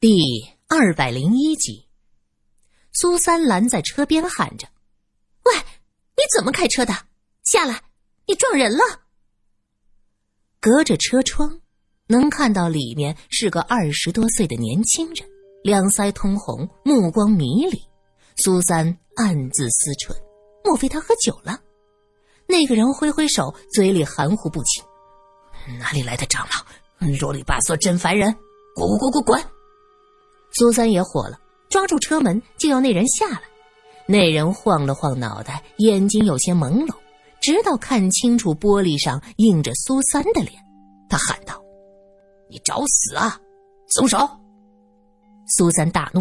第二百零一集，苏三拦在车边喊着：“喂，你怎么开车的？下来！你撞人了！”隔着车窗，能看到里面是个二十多岁的年轻人，两腮通红，目光迷离。苏三暗自思忖：莫非他喝酒了？那个人挥挥手，嘴里含糊不清：“哪里来的长老？啰里吧嗦，真烦人！滚滚滚滚滚！”苏三也火了，抓住车门就要那人下来。那人晃了晃脑袋，眼睛有些朦胧，直到看清楚玻璃上映着苏三的脸，他喊道：“你找死啊！松手！”苏三大怒：“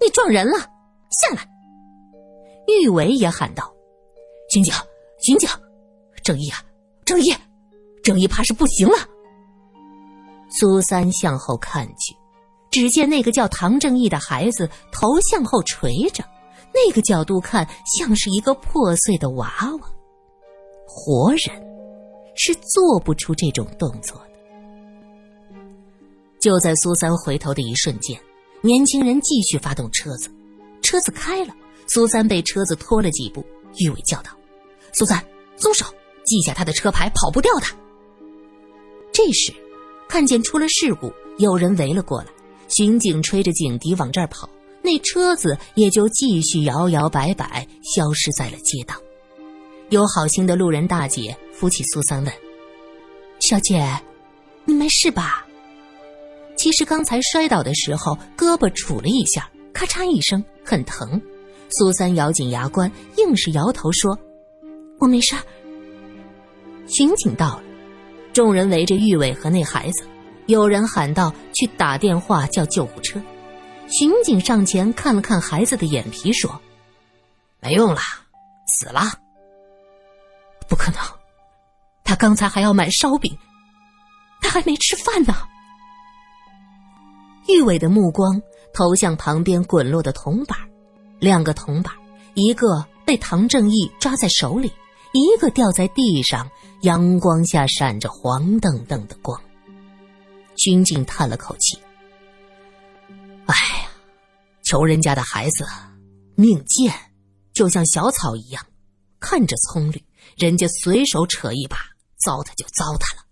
你撞人了，下来！”玉伟也喊道：“刑警，刑警，正义啊，正义，正义，怕是不行了。”苏三向后看去。只见那个叫唐正义的孩子头向后垂着，那个角度看像是一个破碎的娃娃。活人是做不出这种动作的。就在苏三回头的一瞬间，年轻人继续发动车子，车子开了，苏三被车子拖了几步。玉伟叫道：“苏三，松手，记下他的车牌，跑不掉的。”这时，看见出了事故，有人围了过来。巡警吹着警笛往这儿跑，那车子也就继续摇摇摆摆消失在了街道。有好心的路人大姐扶起苏三问：“小姐，你没事吧？”其实刚才摔倒的时候胳膊杵了一下，咔嚓一声，很疼。苏三咬紧牙关，硬是摇头说：“我没事。”巡警到了，众人围着玉伟和那孩子。有人喊道：“去打电话叫救护车。”巡警上前看了看孩子的眼皮，说：“没用了，死了。”不可能，他刚才还要买烧饼，他还没吃饭呢。玉伟的目光投向旁边滚落的铜板，两个铜板，一个被唐正义抓在手里，一个掉在地上，阳光下闪着黄澄澄的光。军警叹了口气：“哎呀，穷人家的孩子命贱，就像小草一样，看着葱绿，人家随手扯一把，糟蹋就糟蹋了。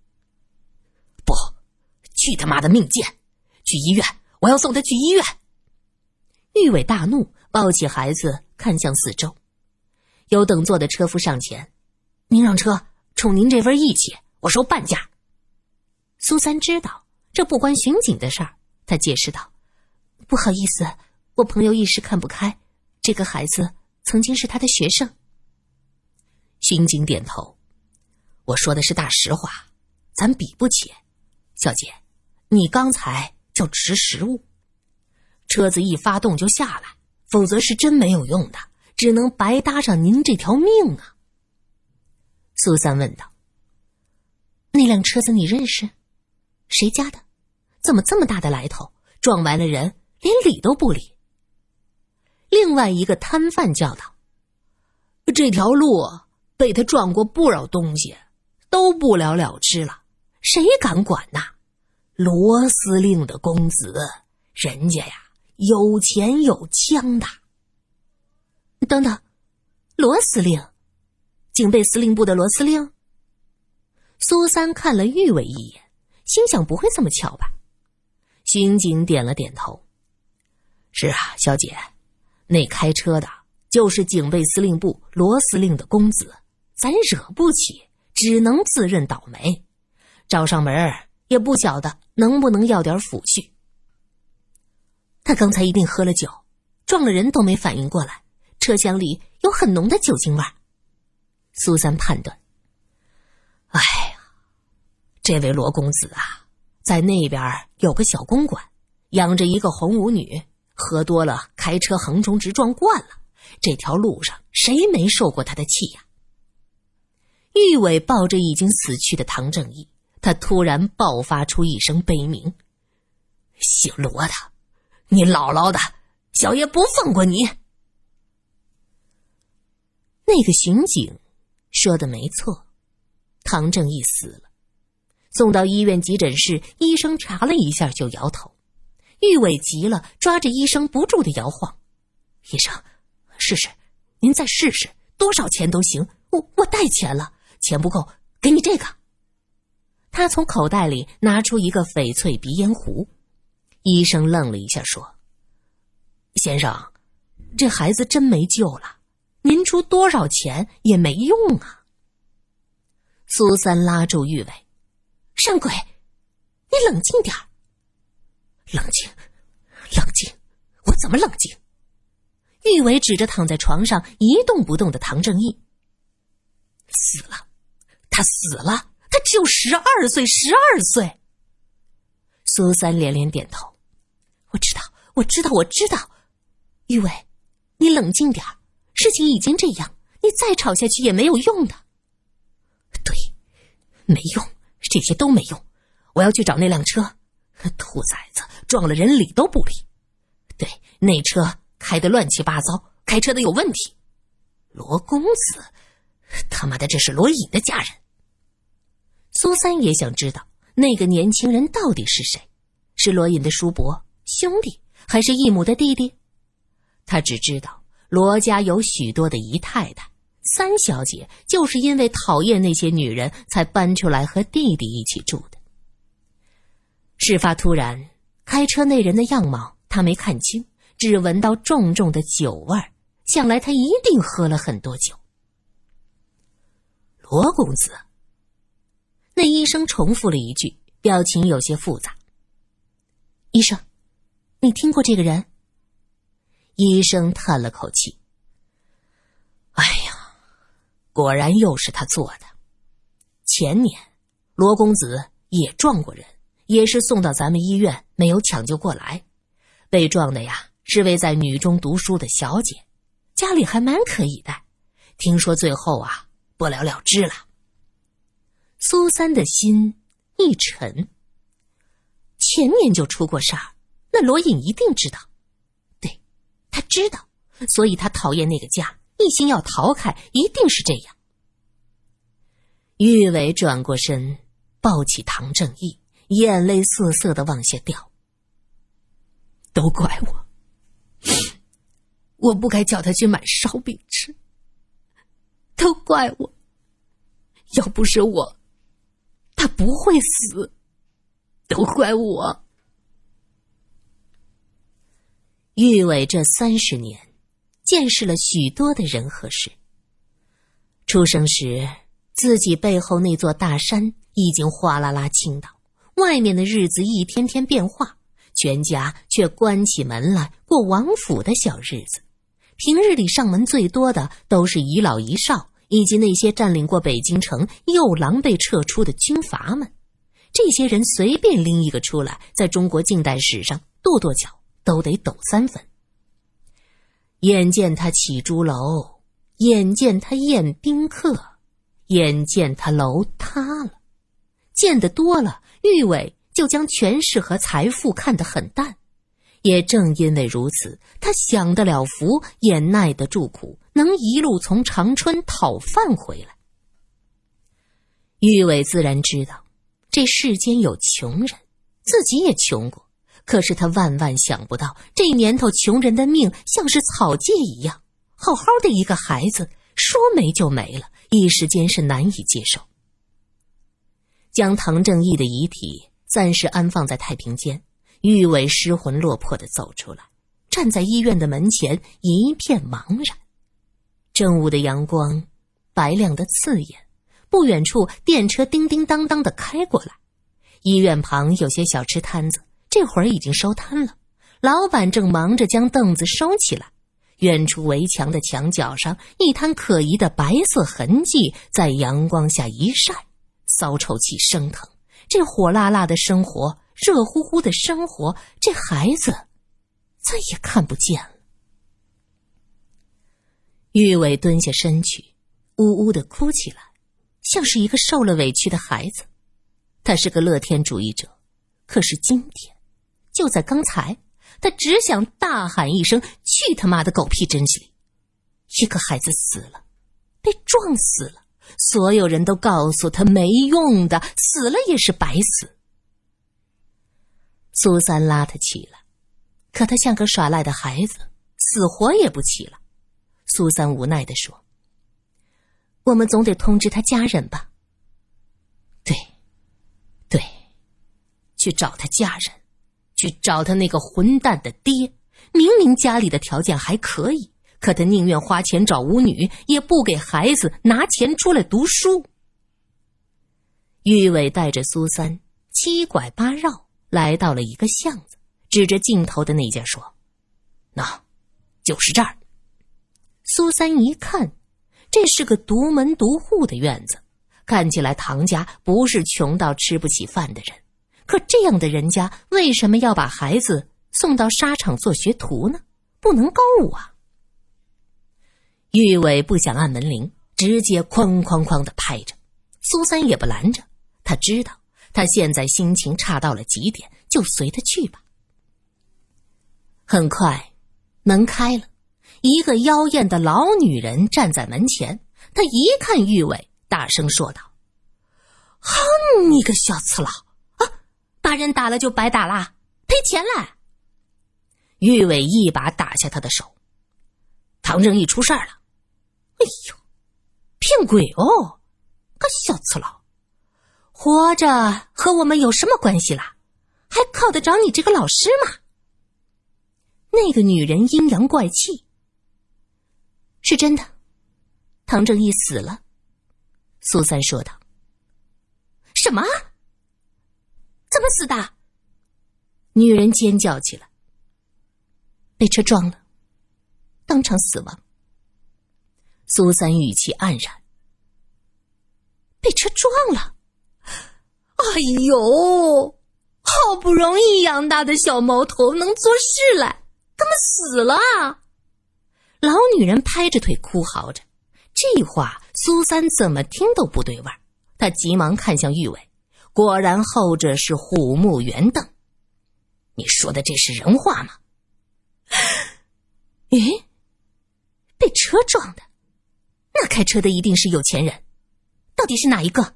不，去他妈的命贱！去医院，我要送他去医院！”玉伟大怒，抱起孩子，看向四周。有等座的车夫上前：“您让车，冲您这份义气，我收半价。”苏三知道。这不关巡警的事儿，他解释道：“不好意思，我朋友一时看不开，这个孩子曾经是他的学生。”巡警点头：“我说的是大实话，咱比不起。小姐，你刚才叫识时务，车子一发动就下来，否则是真没有用的，只能白搭上您这条命啊。”苏三问道：“那辆车子你认识？”谁家的？怎么这么大的来头？撞完了人，连理都不理。另外一个摊贩叫道：“这条路被他撞过不少东西，都不了了之了，谁敢管呐？罗司令的公子，人家呀有钱有枪的。等等，罗司令，警备司令部的罗司令。”苏三看了玉伟一眼。心想不会这么巧吧？巡警点了点头。是啊，小姐，那开车的就是警备司令部罗司令的公子，咱惹不起，只能自认倒霉，找上门也不晓得能不能要点抚恤。他刚才一定喝了酒，撞了人都没反应过来，车厢里有很浓的酒精味苏三判断。哎。这位罗公子啊，在那边有个小公馆，养着一个红舞女，喝多了开车横冲直撞惯了。这条路上谁没受过他的气呀？玉伟抱着已经死去的唐正义，他突然爆发出一声悲鸣：“姓罗的，你姥姥的，小爷不放过你！”那个刑警说的没错，唐正义死了。送到医院急诊室，医生查了一下就摇头。玉伟急了，抓着医生不住的摇晃。医生，试试，您再试试，多少钱都行。我我带钱了，钱不够，给你这个。他从口袋里拿出一个翡翠鼻烟壶。医生愣了一下，说：“先生，这孩子真没救了，您出多少钱也没用啊。”苏三拉住玉伟：“山鬼，你冷静点。”冷静，冷静，我怎么冷静？玉伟指着躺在床上一动不动的唐正义。死了，他死了，他只有十二岁，十二岁。苏三连连点头，我知道，我知道，我知道。玉伟，你冷静点事情已经这样，你再吵下去也没有用的。对，没用，这些都没用。我要去找那辆车。兔崽子撞了人，理都不理。对，那车开的乱七八糟，开车的有问题。罗公子，他妈的，这是罗隐的家人。苏三也想知道那个年轻人到底是谁，是罗隐的叔伯、兄弟，还是义母的弟弟？他只知道罗家有许多的姨太太，三小姐就是因为讨厌那些女人才搬出来和弟弟一起住的。事发突然，开车那人的样貌他没看清，只闻到重重的酒味儿，想来他一定喝了很多酒。罗公子，那医生重复了一句，表情有些复杂。医生，你听过这个人？医生叹了口气：“，果然又是他做的。前年，罗公子也撞过人。”也是送到咱们医院，没有抢救过来。被撞的呀，是位在女中读书的小姐，家里还蛮可以的。听说最后啊，不了了之了。苏三的心一沉。前年就出过事儿，那罗隐一定知道。对，他知道，所以他讨厌那个家，一心要逃开，一定是这样。玉伟转过身，抱起唐正义。眼泪涩涩的往下掉。都怪我，我不该叫他去买烧饼吃。都怪我，要不是我，他不会死。都怪我。玉伟这三十年，见识了许多的人和事。出生时，自己背后那座大山已经哗啦啦倾倒。外面的日子一天天变化，全家却关起门来过王府的小日子。平日里上门最多的都是遗老遗少，以及那些占领过北京城又狼狈撤出的军阀们。这些人随便拎一个出来，在中国近代史上跺跺脚都得抖三分。眼见他起朱楼，眼见他宴宾客，眼见他楼塌了，见得多了。玉伟就将权势和财富看得很淡，也正因为如此，他享得了福，也耐得住苦，能一路从长春讨饭回来。玉伟自然知道，这世间有穷人，自己也穷过，可是他万万想不到，这年头穷人的命像是草芥一样，好好的一个孩子说没就没了，一时间是难以接受。将唐正义的遗体暂时安放在太平间，玉伟失魂落魄的走出来，站在医院的门前，一片茫然。正午的阳光白亮的刺眼，不远处电车叮叮当当的开过来。医院旁有些小吃摊子，这会儿已经收摊了，老板正忙着将凳子收起来。远处围墙的墙角上，一滩可疑的白色痕迹在阳光下一晒。骚臭气升腾，这火辣辣的生活，热乎乎的生活，这孩子再也看不见了。玉伟蹲下身去，呜呜的哭起来，像是一个受了委屈的孩子。他是个乐天主义者，可是今天，就在刚才，他只想大喊一声：“去他妈的狗屁真理！”一个孩子死了，被撞死了。所有人都告诉他没用的，死了也是白死。苏三拉他起来，可他像个耍赖的孩子，死活也不起了。苏三无奈的说：“我们总得通知他家人吧？”“对，对，去找他家人，去找他那个混蛋的爹。明明家里的条件还可以，可他宁愿花钱找舞女，也不给孩子拿钱出来读书。”玉伟带着苏三七拐八绕来到了一个巷子。指着尽头的那家说：“那，就是这儿。”苏三一看，这是个独门独户的院子，看起来唐家不是穷到吃不起饭的人。可这样的人家为什么要把孩子送到沙场做学徒呢？不能够啊！玉伟不想按门铃，直接哐哐哐的拍着。苏三也不拦着，他知道他现在心情差到了极点，就随他去吧。很快，门开了，一个妖艳的老女人站在门前。她一看玉伟，大声说道：“哼，你个小次佬啊，把人打了就白打啦，赔钱来！”玉伟一把打下他的手。唐正义出事儿了！哎呦，骗鬼哦！个小次佬，活着和我们有什么关系啦？还靠得着你这个老师吗？那个女人阴阳怪气，是真的。唐正义死了，苏三说道。什么？怎么死的？女人尖叫起来。被车撞了，当场死亡。苏三语气黯然。被车撞了？哎呦，好不容易养大的小毛头能做事来。怎么死了？老女人拍着腿哭嚎着。这话苏三怎么听都不对味儿。他急忙看向玉伟，果然后者是虎目圆瞪。你说的这是人话吗？咦，被车撞的，那开车的一定是有钱人。到底是哪一个？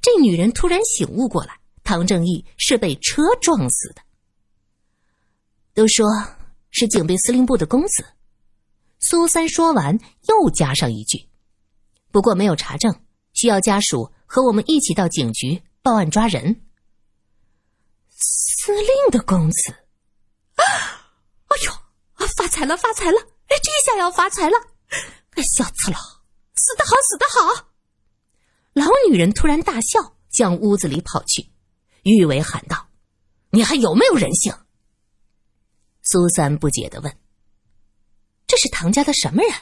这女人突然醒悟过来，唐正义是被车撞死的。都说是警备司令部的公子，苏三说完又加上一句：“不过没有查证，需要家属和我们一起到警局报案抓人。”司令的公子，啊！哎呦，发财了，发财了！哎，这下要发财了！哎，小次佬，死得好，死得好！老女人突然大笑，向屋子里跑去。玉伟喊道：“你还有没有人性？”苏三不解的问：“这是唐家的什么人？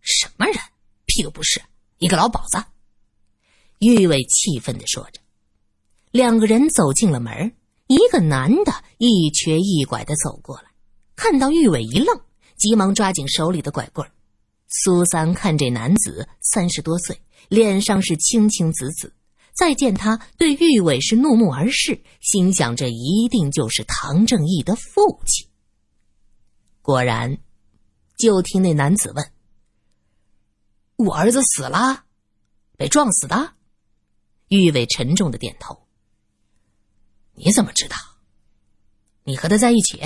什么人？屁都不是，一个老鸨子。”玉伟气愤的说着。两个人走进了门，一个男的一瘸一拐的走过来，看到玉伟一愣，急忙抓紧手里的拐棍苏三看这男子三十多岁，脸上是青青紫紫。再见他对玉伟是怒目而视，心想这一定就是唐正义的父亲。果然，就听那男子问：“我儿子死了，被撞死的？”玉伟沉重的点头。你怎么知道？你和他在一起，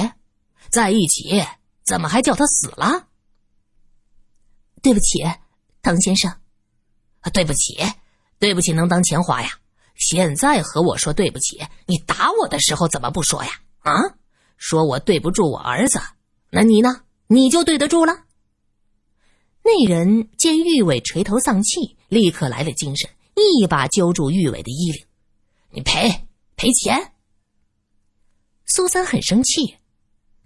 在一起，怎么还叫他死了？对不起，唐先生。对不起。对不起，能当钱花呀！现在和我说对不起，你打我的时候怎么不说呀？啊，说我对不住我儿子，那你呢？你就对得住了。那人见玉伟垂头丧气，立刻来了精神，一把揪住玉伟的衣领：“你赔赔钱！”苏三很生气，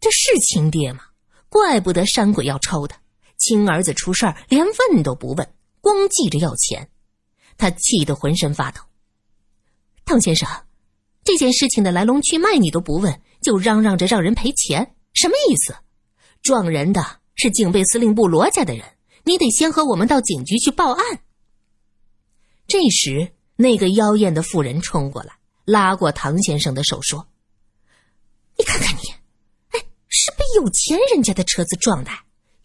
这是亲爹吗？怪不得山鬼要抽他，亲儿子出事儿连问都不问，光记着要钱。他气得浑身发抖。唐先生，这件事情的来龙去脉你都不问，就嚷嚷着让人赔钱，什么意思？撞人的是警备司令部罗家的人，你得先和我们到警局去报案。这时，那个妖艳的妇人冲过来，拉过唐先生的手说：“你看看你，哎，是被有钱人家的车子撞的，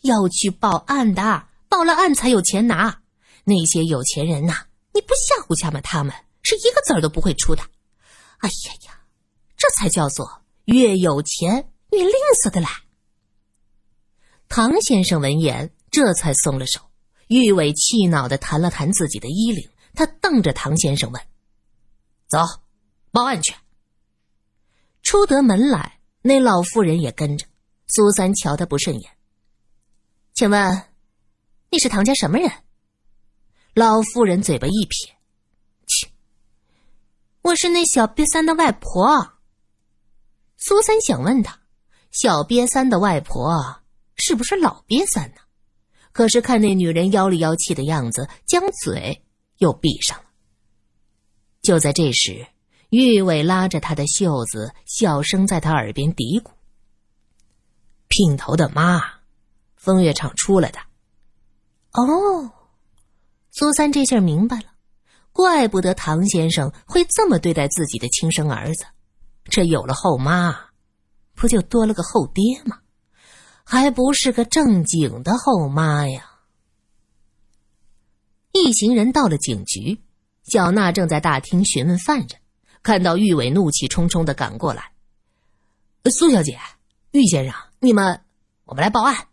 要去报案的，报了案才有钱拿。那些有钱人呐。”你不吓唬吓唬他们，是一个子儿都不会出的。哎呀呀，这才叫做越有钱越吝啬的啦。唐先生闻言，这才松了手。玉伟气恼的弹了弹自己的衣领，他瞪着唐先生问：“走，报案去。”出得门来，那老妇人也跟着。苏三瞧他不顺眼，请问你是唐家什么人？老妇人嘴巴一撇：“切，我是那小瘪三的外婆。”苏三想问他，小瘪三的外婆是不是老瘪三呢？可是看那女人妖里妖气的样子，将嘴又闭上了。就在这时，玉伟拉着他的袖子，小声在他耳边嘀咕：“姘头的妈，风月场出来的。”哦，苏三这下明白了，怪不得唐先生会这么对待自己的亲生儿子。这有了后妈，不就多了个后爹吗？还不是个正经的后妈呀！一行人到了警局，小娜正在大厅询问犯人，看到玉伟怒气冲冲的赶过来。苏小姐，玉先生，你们，我们来报案。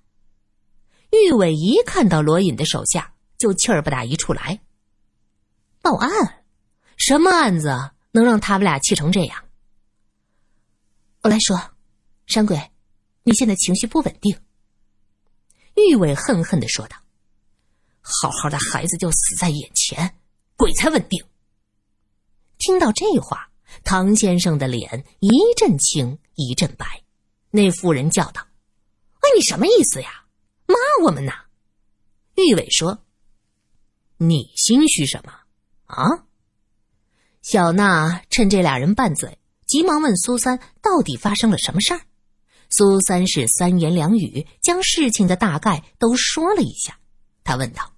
玉伟一看到罗隐的手下，就气儿不打一处来。报案？什么案子能让他们俩气成这样？我来说，山鬼。你现在情绪不稳定，玉伟恨恨的说道：“好好的孩子就死在眼前，鬼才稳定。”听到这话，唐先生的脸一阵青一阵白。那妇人叫道：“哎，你什么意思呀？骂我们呢？”玉伟说：“你心虚什么啊？”小娜趁这俩人拌嘴，急忙问苏三：“到底发生了什么事儿？”苏三是三言两语将事情的大概都说了一下，他问道：“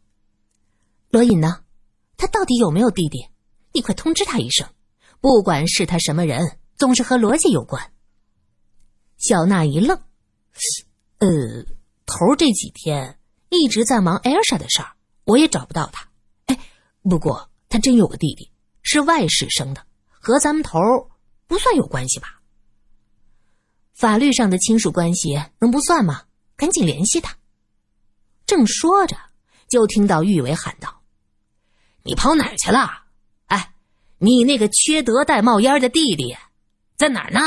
罗隐呢？他到底有没有弟弟？你快通知他一声，不管是他什么人，总是和罗家有关。”小娜一愣：“呃，头这几天一直在忙艾尔莎的事儿，我也找不到他。哎，不过他真有个弟弟，是外室生的，和咱们头不算有关系吧？”法律上的亲属关系能不算吗？赶紧联系他。正说着，就听到玉伟喊道：“你跑哪儿去了？哎，你那个缺德带冒烟的弟弟在哪儿呢？”